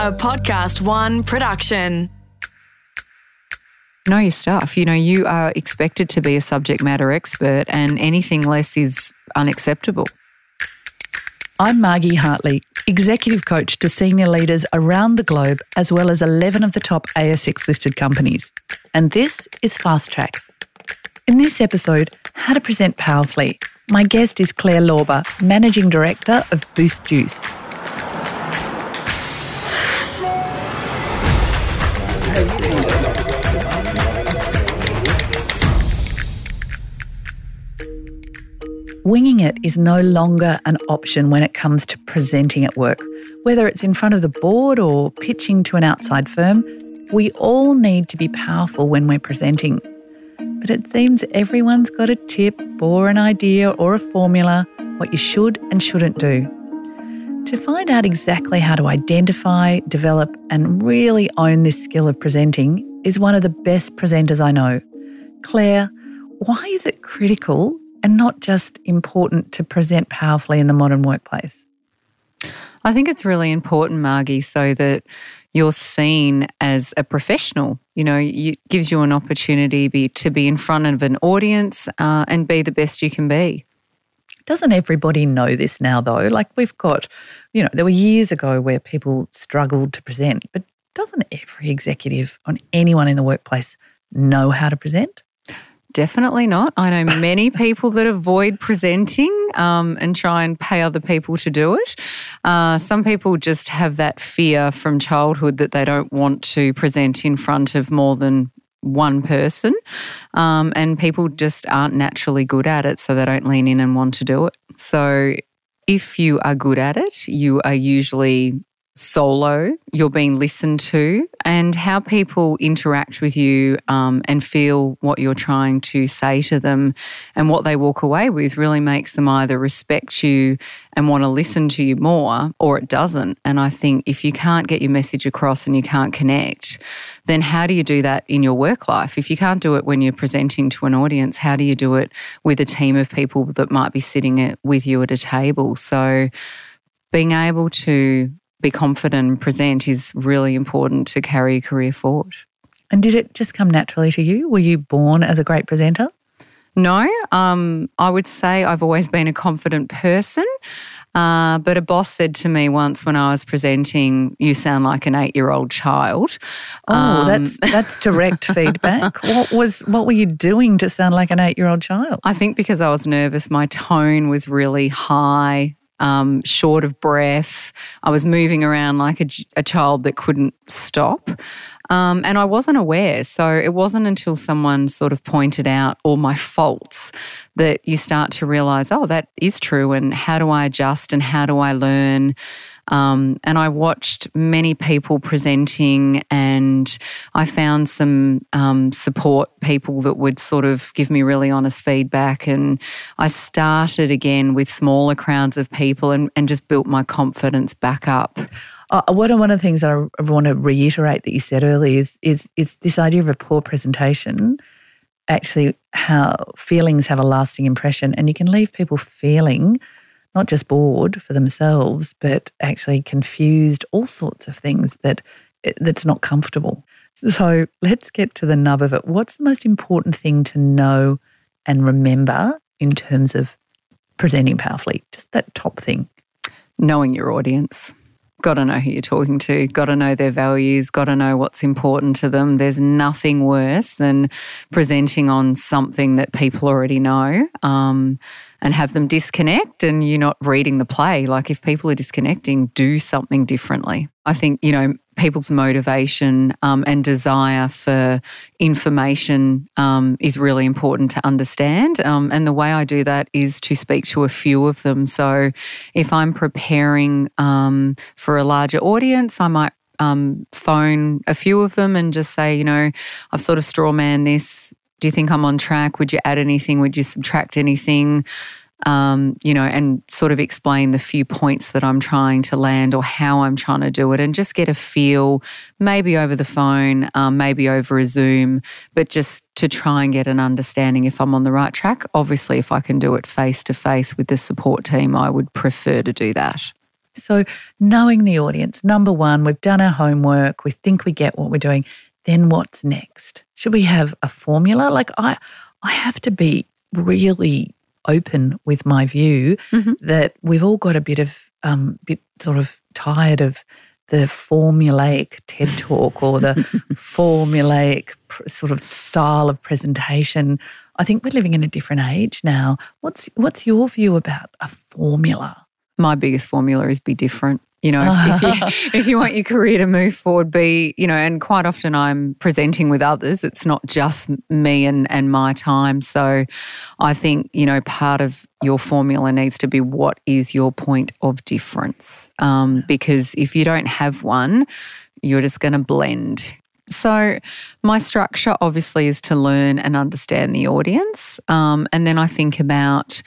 a Podcast One production. Know your stuff. You know, you are expected to be a subject matter expert, and anything less is unacceptable. I'm Margie Hartley, executive coach to senior leaders around the globe, as well as 11 of the top ASX listed companies. And this is Fast Track. In this episode, How to Present Powerfully, my guest is Claire Lauber, Managing Director of Boost Juice. Winging it is no longer an option when it comes to presenting at work. Whether it's in front of the board or pitching to an outside firm, we all need to be powerful when we're presenting. But it seems everyone's got a tip or an idea or a formula what you should and shouldn't do. To find out exactly how to identify, develop, and really own this skill of presenting is one of the best presenters I know. Claire, why is it critical and not just important to present powerfully in the modern workplace? I think it's really important, Margie, so that you're seen as a professional. You know, it gives you an opportunity be, to be in front of an audience uh, and be the best you can be. Doesn't everybody know this now, though? Like we've got, you know, there were years ago where people struggled to present, but doesn't every executive on anyone in the workplace know how to present? Definitely not. I know many people that avoid presenting um, and try and pay other people to do it. Uh, some people just have that fear from childhood that they don't want to present in front of more than one person. Um, and people just aren't naturally good at it, so they don't lean in and want to do it. So if you are good at it, you are usually solo, you're being listened to, and how people interact with you um, and feel what you're trying to say to them and what they walk away with really makes them either respect you and want to listen to you more or it doesn't. And I think if you can't get your message across and you can't connect, then how do you do that in your work life? If you can't do it when you're presenting to an audience, how do you do it with a team of people that might be sitting with you at a table? So, being able to be confident and present is really important to carry a career forward. And did it just come naturally to you? Were you born as a great presenter? No, um, I would say I've always been a confident person. Uh, but a boss said to me once when I was presenting, "You sound like an eight-year-old child." Oh, um, that's that's direct feedback. What was what were you doing to sound like an eight-year-old child? I think because I was nervous, my tone was really high um, short of breath. I was moving around like a, a child that couldn't stop. Um, and I wasn't aware. So it wasn't until someone sort of pointed out all my faults that you start to realize, oh, that is true. And how do I adjust and how do I learn? Um, and I watched many people presenting, and I found some um, support people that would sort of give me really honest feedback. And I started again with smaller crowds of people and, and just built my confidence back up. Uh, one, of, one of the things I want to reiterate that you said earlier is, is, is this idea of a poor presentation actually how feelings have a lasting impression and you can leave people feeling not just bored for themselves, but actually confused, all sorts of things that that's not comfortable. So let's get to the nub of it. What's the most important thing to know and remember in terms of presenting powerfully? Just that top thing. Knowing your audience. Got to know who you're talking to, got to know their values, got to know what's important to them. There's nothing worse than presenting on something that people already know. Um, and have them disconnect and you're not reading the play. Like if people are disconnecting, do something differently. I think, you know, people's motivation um, and desire for information um, is really important to understand. Um, and the way I do that is to speak to a few of them. So if I'm preparing um, for a larger audience, I might um, phone a few of them and just say, you know, I've sort of straw man this do you think I'm on track? Would you add anything? Would you subtract anything? Um, you know, and sort of explain the few points that I'm trying to land or how I'm trying to do it, and just get a feel, maybe over the phone, um, maybe over a Zoom, but just to try and get an understanding if I'm on the right track. Obviously, if I can do it face to face with the support team, I would prefer to do that. So, knowing the audience, number one, we've done our homework, we think we get what we're doing. Then what's next? Should we have a formula? Like, I, I have to be really open with my view mm-hmm. that we've all got a bit of, um, bit sort of tired of the formulaic TED talk or the formulaic sort of style of presentation. I think we're living in a different age now. What's what's your view about a formula? My biggest formula is be different. You know, if, if, you, if you want your career to move forward, be, you know, and quite often I'm presenting with others. It's not just me and, and my time. So I think, you know, part of your formula needs to be what is your point of difference? Um, because if you don't have one, you're just going to blend. So, my structure obviously is to learn and understand the audience. Um, and then I think about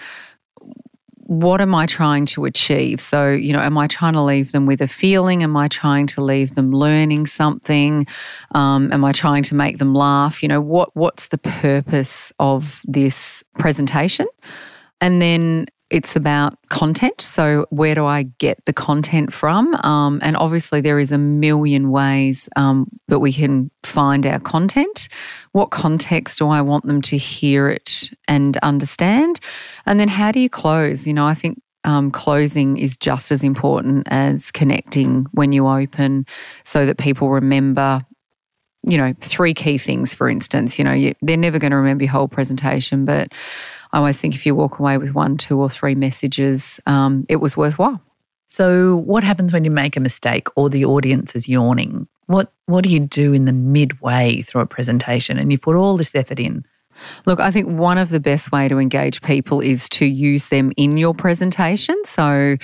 what am I trying to achieve? So, you know, am I trying to leave them with a feeling? Am I trying to leave them learning something? Um, am I trying to make them laugh? You know, what what's the purpose of this presentation? And then it's about content. So, where do I get the content from? Um, and obviously, there is a million ways um, that we can find our content. What context do I want them to hear it and understand? And then, how do you close? You know, I think um, closing is just as important as connecting when you open so that people remember you know three key things for instance you know you, they're never going to remember your whole presentation but I always think if you walk away with one, two, or three messages, um, it was worthwhile. So, what happens when you make a mistake or the audience is yawning? What What do you do in the midway through a presentation and you put all this effort in? Look, I think one of the best way to engage people is to use them in your presentation. So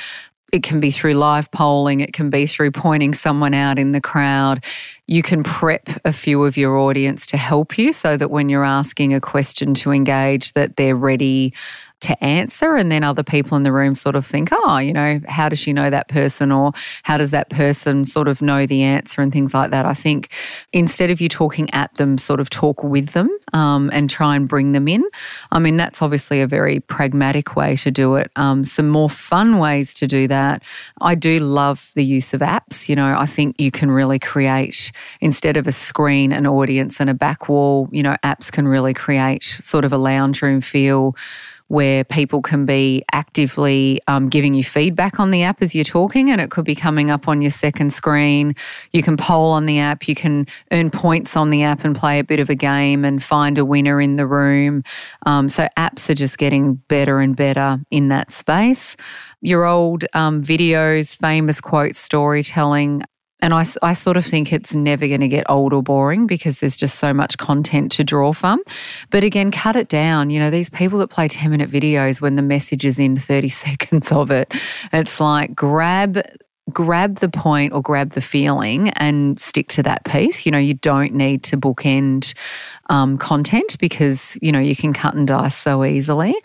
it can be through live polling, it can be through pointing someone out in the crowd. You can prep a few of your audience to help you so that when you're asking a question to engage that they're ready to answer. And then other people in the room sort of think, oh, you know, how does she know that person? Or how does that person sort of know the answer and things like that? I think instead of you talking at them, sort of talk with them um, and try and bring them in. I mean, that's obviously a very pragmatic way to do it. Um, some more fun ways to do that. I do love the use of apps. You know, I think you can really create, instead of a screen, an audience and a back wall, you know, apps can really create sort of a lounge room feel where people can be actively um, giving you feedback on the app as you're talking, and it could be coming up on your second screen. You can poll on the app, you can earn points on the app and play a bit of a game and find a winner in the room. Um, so, apps are just getting better and better in that space. Your old um, videos, famous quotes, storytelling and I, I sort of think it's never going to get old or boring because there's just so much content to draw from. But again, cut it down. You know, these people that play 10 minute videos when the message is in 30 seconds of it, it's like grab grab the point or grab the feeling and stick to that piece. You know, you don't need to bookend um, content because, you know, you can cut and dice so easily.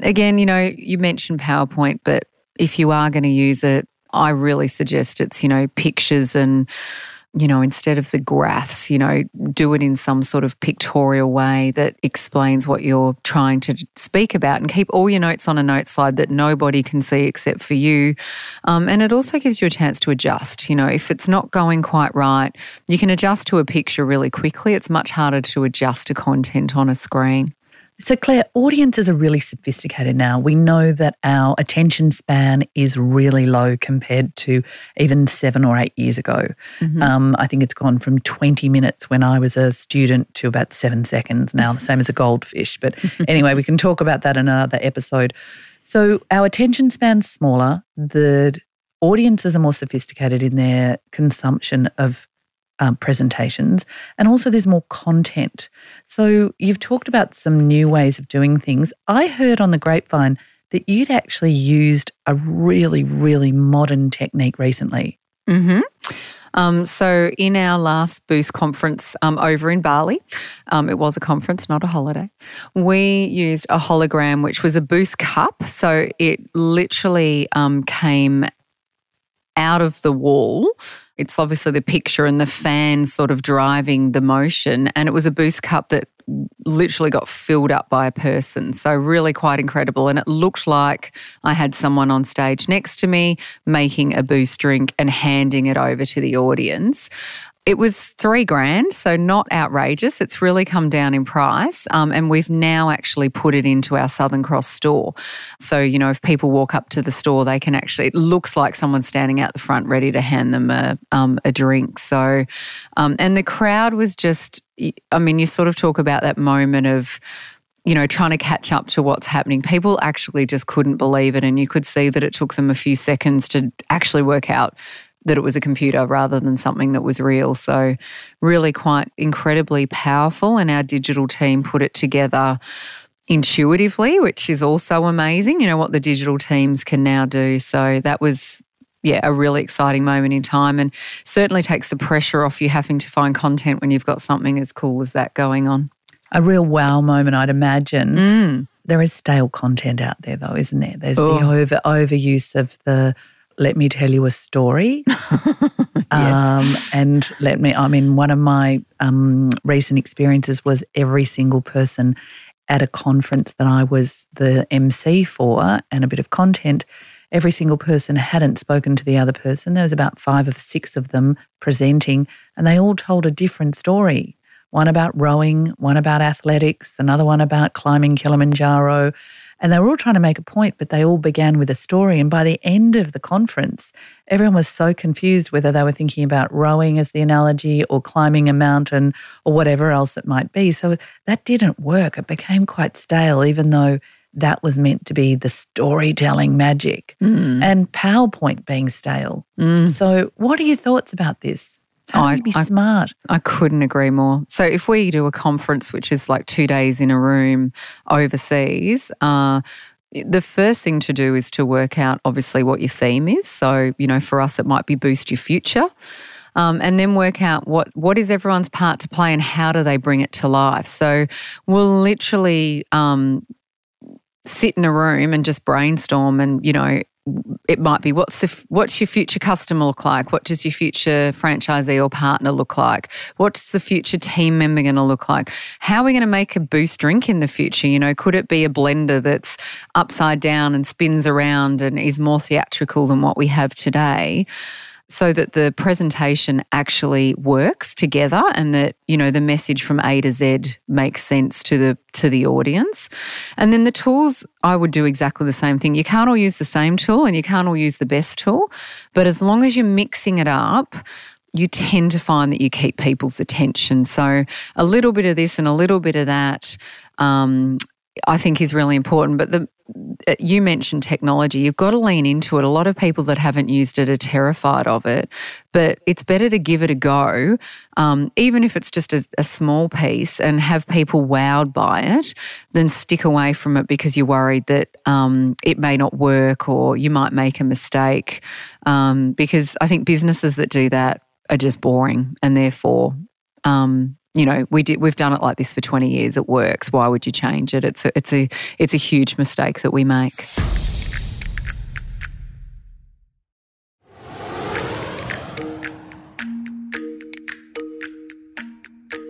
Again, you know, you mentioned PowerPoint, but if you are going to use it, I really suggest it's, you know, pictures and, you know, instead of the graphs, you know, do it in some sort of pictorial way that explains what you're trying to speak about and keep all your notes on a note slide that nobody can see except for you. Um, and it also gives you a chance to adjust. You know, if it's not going quite right, you can adjust to a picture really quickly. It's much harder to adjust to content on a screen. So, Claire, audiences are really sophisticated now. We know that our attention span is really low compared to even seven or eight years ago. Mm-hmm. Um, I think it's gone from 20 minutes when I was a student to about seven seconds now, the same as a goldfish. But anyway, we can talk about that in another episode. So, our attention span's smaller. The audiences are more sophisticated in their consumption of um, presentations, and also there's more content. So you've talked about some new ways of doing things. I heard on the grapevine that you'd actually used a really, really modern technique recently. Mm-hmm. Um, so, in our last Boost conference um, over in Bali, um, it was a conference, not a holiday, we used a hologram, which was a Boost cup. So, it literally um, came out of the wall it's obviously the picture and the fans sort of driving the motion. And it was a boost cup that literally got filled up by a person. So, really quite incredible. And it looked like I had someone on stage next to me making a boost drink and handing it over to the audience. It was three grand, so not outrageous. It's really come down in price. Um, and we've now actually put it into our Southern Cross store. So, you know, if people walk up to the store, they can actually, it looks like someone's standing out the front ready to hand them a, um, a drink. So, um, and the crowd was just, I mean, you sort of talk about that moment of, you know, trying to catch up to what's happening. People actually just couldn't believe it. And you could see that it took them a few seconds to actually work out that it was a computer rather than something that was real. So, really quite incredibly powerful. And our digital team put it together intuitively, which is also amazing, you know, what the digital teams can now do. So, that was. Yeah, a really exciting moment in time and certainly takes the pressure off you having to find content when you've got something as cool as that going on. A real wow moment, I'd imagine. Mm. There is stale content out there, though, isn't there? There's Oh. the over overuse of the "let me tell you a story." um, and let me. I mean, one of my um, recent experiences was every single person at a conference that I was the MC for, and a bit of content. Every single person hadn't spoken to the other person. There was about five or six of them presenting, and they all told a different story. One about rowing, one about athletics, another one about climbing Kilimanjaro. And they were all trying to make a point, but they all began with a story. And by the end of the conference, everyone was so confused whether they were thinking about rowing as the analogy or climbing a mountain or whatever else it might be. So that didn't work. It became quite stale, even though that was meant to be the storytelling magic Mm. and PowerPoint being stale. Mm. So, what are your thoughts about this? How I- be I- smart? I couldn't agree more. So if we do a conference, which is like two days in a room overseas, uh, the first thing to do is to work out obviously what your theme is. So you know, for us, it might be boost your future. Um, and then work out what what is everyone's part to play and how do they bring it to life. So we'll literally um, sit in a room and just brainstorm, and you know, it might be what's the, what's your future customer look like? What does your future franchisee or partner look like? What's the future team member going to look like? How are we going to make a boost drink in the future? You know, could it be a blender that's upside down and spins around and is more theatrical than what we have today? So that the presentation actually works together and that you know the message from A to Z makes sense to the to the audience. And then the tools I would do exactly the same thing. You can't all use the same tool and you can't all use the best tool but as long as you're mixing it up you tend to find that you keep people's attention. So a little bit of this and a little bit of that um, I think is really important. But the you mentioned technology. You've got to lean into it. A lot of people that haven't used it are terrified of it, but it's better to give it a go, um, even if it's just a, a small piece, and have people wowed by it, than stick away from it because you're worried that um, it may not work or you might make a mistake. Um, because I think businesses that do that are just boring, and therefore um, you know, we did we've done it like this for 20 years. It works. Why would you change it? It's a, it's a it's a huge mistake that we make.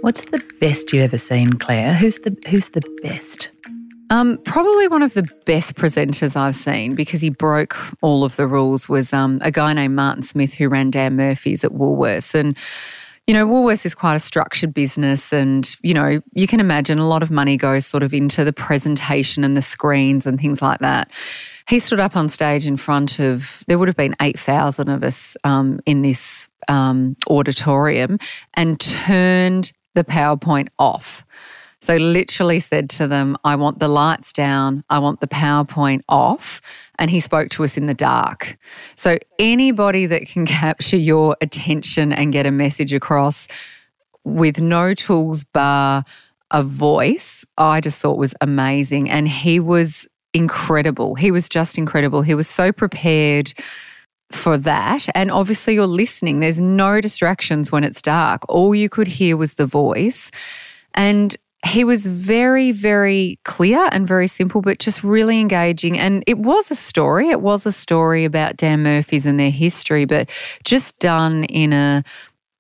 What's the best you've ever seen, Claire? Who's the Who's the best? Um, probably one of the best presenters I've seen because he broke all of the rules was um, a guy named Martin Smith who ran Dan Murphy's at Woolworths and. You know, Woolworths is quite a structured business, and you know, you can imagine a lot of money goes sort of into the presentation and the screens and things like that. He stood up on stage in front of, there would have been 8,000 of us um, in this um, auditorium and turned the PowerPoint off. So, literally said to them, I want the lights down, I want the PowerPoint off. And he spoke to us in the dark. So, anybody that can capture your attention and get a message across with no tools bar a voice, I just thought was amazing. And he was incredible. He was just incredible. He was so prepared for that. And obviously, you're listening. There's no distractions when it's dark. All you could hear was the voice. And he was very, very clear and very simple, but just really engaging. And it was a story. It was a story about Dan Murphy's and their history, but just done in a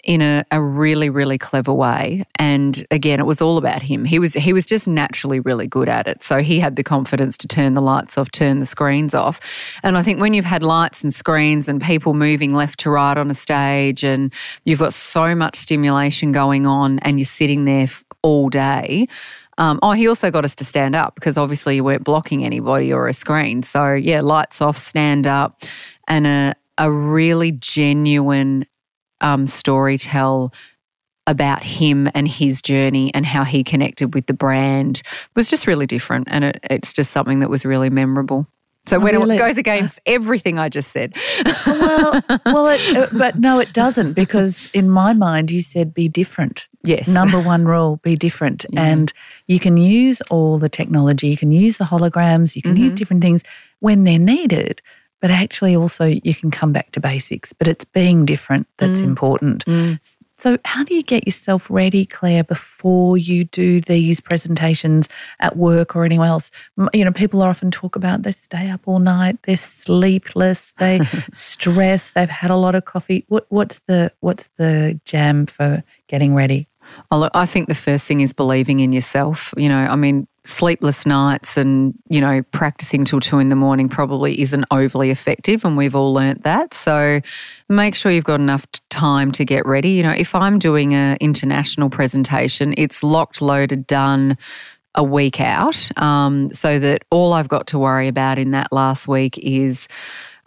in a, a really, really clever way. And again, it was all about him. He was he was just naturally really good at it. So he had the confidence to turn the lights off, turn the screens off. And I think when you've had lights and screens and people moving left to right on a stage and you've got so much stimulation going on and you're sitting there all day, um, oh, he also got us to stand up because obviously you weren't blocking anybody or a screen. So, yeah, lights off, stand up, and a, a really genuine um, story tell about him and his journey and how he connected with the brand was just really different. And it, it's just something that was really memorable. So oh, when really? it goes against everything I just said. well, well, it, but no, it doesn't because in my mind you said be different. Yes. Number one rule: be different, yeah. and you can use all the technology. You can use the holograms. You can mm-hmm. use different things when they're needed. But actually, also you can come back to basics. But it's being different that's mm. important. Mm. So, how do you get yourself ready, Claire, before you do these presentations at work or anywhere else? You know, people often talk about they stay up all night, they're sleepless, they stress, they've had a lot of coffee. What, what's the what's the jam for getting ready? Oh, look, I think the first thing is believing in yourself. You know, I mean, sleepless nights and, you know, practicing till two in the morning probably isn't overly effective. And we've all learnt that. So make sure you've got enough time to get ready. You know, if I'm doing an international presentation, it's locked, loaded, done a week out um, so that all I've got to worry about in that last week is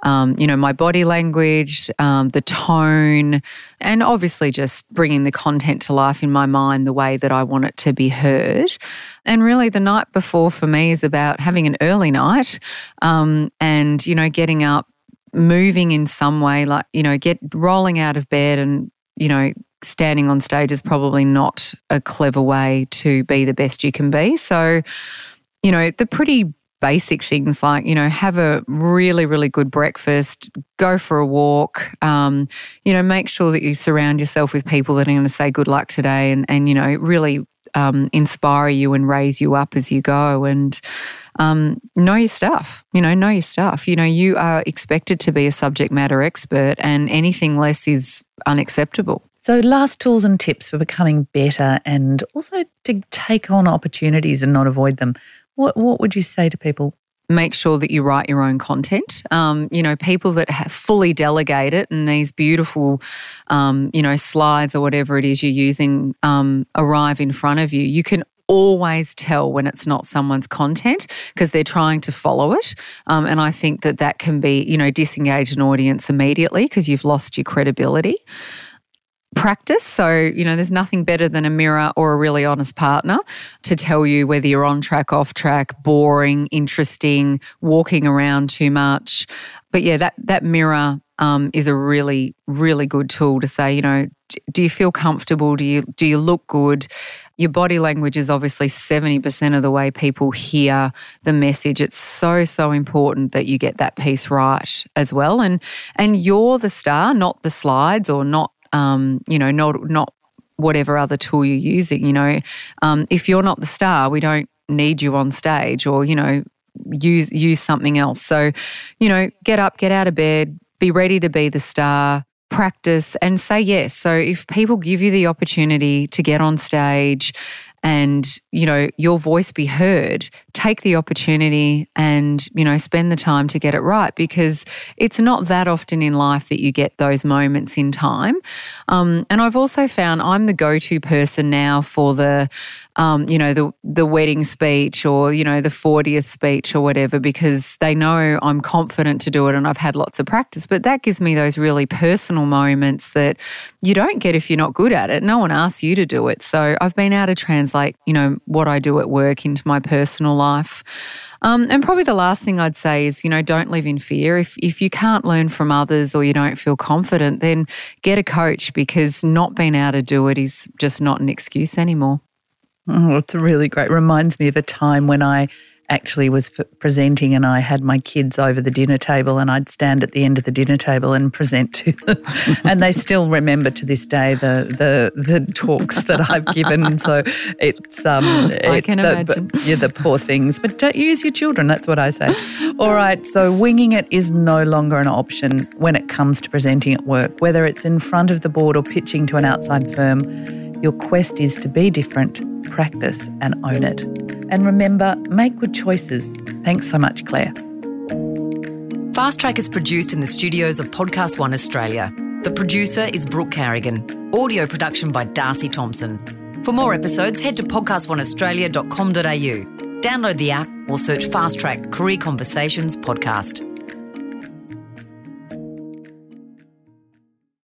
um, you know, my body language, um, the tone, and obviously just bringing the content to life in my mind the way that I want it to be heard. And really, the night before for me is about having an early night um, and, you know, getting up, moving in some way, like, you know, get rolling out of bed and, you know, standing on stage is probably not a clever way to be the best you can be. So, you know, the pretty basic things like, you know, have a really, really good breakfast, go for a walk, um, you know, make sure that you surround yourself with people that are going to say good luck today and, and you know, really um, inspire you and raise you up as you go and um, know your stuff. You know, know your stuff. You know, you are expected to be a subject matter expert and anything less is unacceptable. So, last tools and tips for becoming better and also to take on opportunities and not avoid them. What what would you say to people? Make sure that you write your own content. Um, you know, people that fully delegate it and these beautiful, um, you know, slides or whatever it is you're using um, arrive in front of you. You can always tell when it's not someone's content because they're trying to follow it. Um, and I think that that can be, you know, disengage an audience immediately because you've lost your credibility practice. So, you know, there's nothing better than a mirror or a really honest partner to tell you whether you're on track, off track, boring, interesting, walking around too much. But yeah, that that mirror um, is a really, really good tool to say, you know, do you feel comfortable? Do you do you look good? Your body language is obviously 70% of the way people hear the message. It's so, so important that you get that piece right as well. And and you're the star, not the slides or not um, you know, not not whatever other tool you're using. You know, um, if you're not the star, we don't need you on stage, or you know, use use something else. So, you know, get up, get out of bed, be ready to be the star. Practice and say yes. So, if people give you the opportunity to get on stage and you know your voice be heard take the opportunity and you know spend the time to get it right because it's not that often in life that you get those moments in time. Um, and i've also found i'm the go-to person now for the um, you know, the the wedding speech or you know the fortieth speech or whatever, because they know I'm confident to do it and I've had lots of practice. But that gives me those really personal moments that you don't get if you're not good at it. No one asks you to do it. So I've been able to translate, you know, what I do at work into my personal life. Um, and probably the last thing I'd say is, you know, don't live in fear. If if you can't learn from others or you don't feel confident, then get a coach because not being able to do it is just not an excuse anymore. Oh, it's really great. Reminds me of a time when I actually was f- presenting and I had my kids over the dinner table and I'd stand at the end of the dinner table and present to them. and they still remember to this day the the, the talks that I've given. So it's um I it's can the, imagine. yeah, the poor things. But don't use your children, that's what I say. All right, so winging it is no longer an option when it comes to presenting at work, whether it's in front of the board or pitching to an outside firm. Your quest is to be different, practice and own it. And remember, make good choices. Thanks so much, Claire. Fast Track is produced in the studios of Podcast One Australia. The producer is Brooke Carrigan. Audio production by Darcy Thompson. For more episodes, head to podcastoneaustralia.com.au. Download the app or search Fast Track Career Conversations Podcast.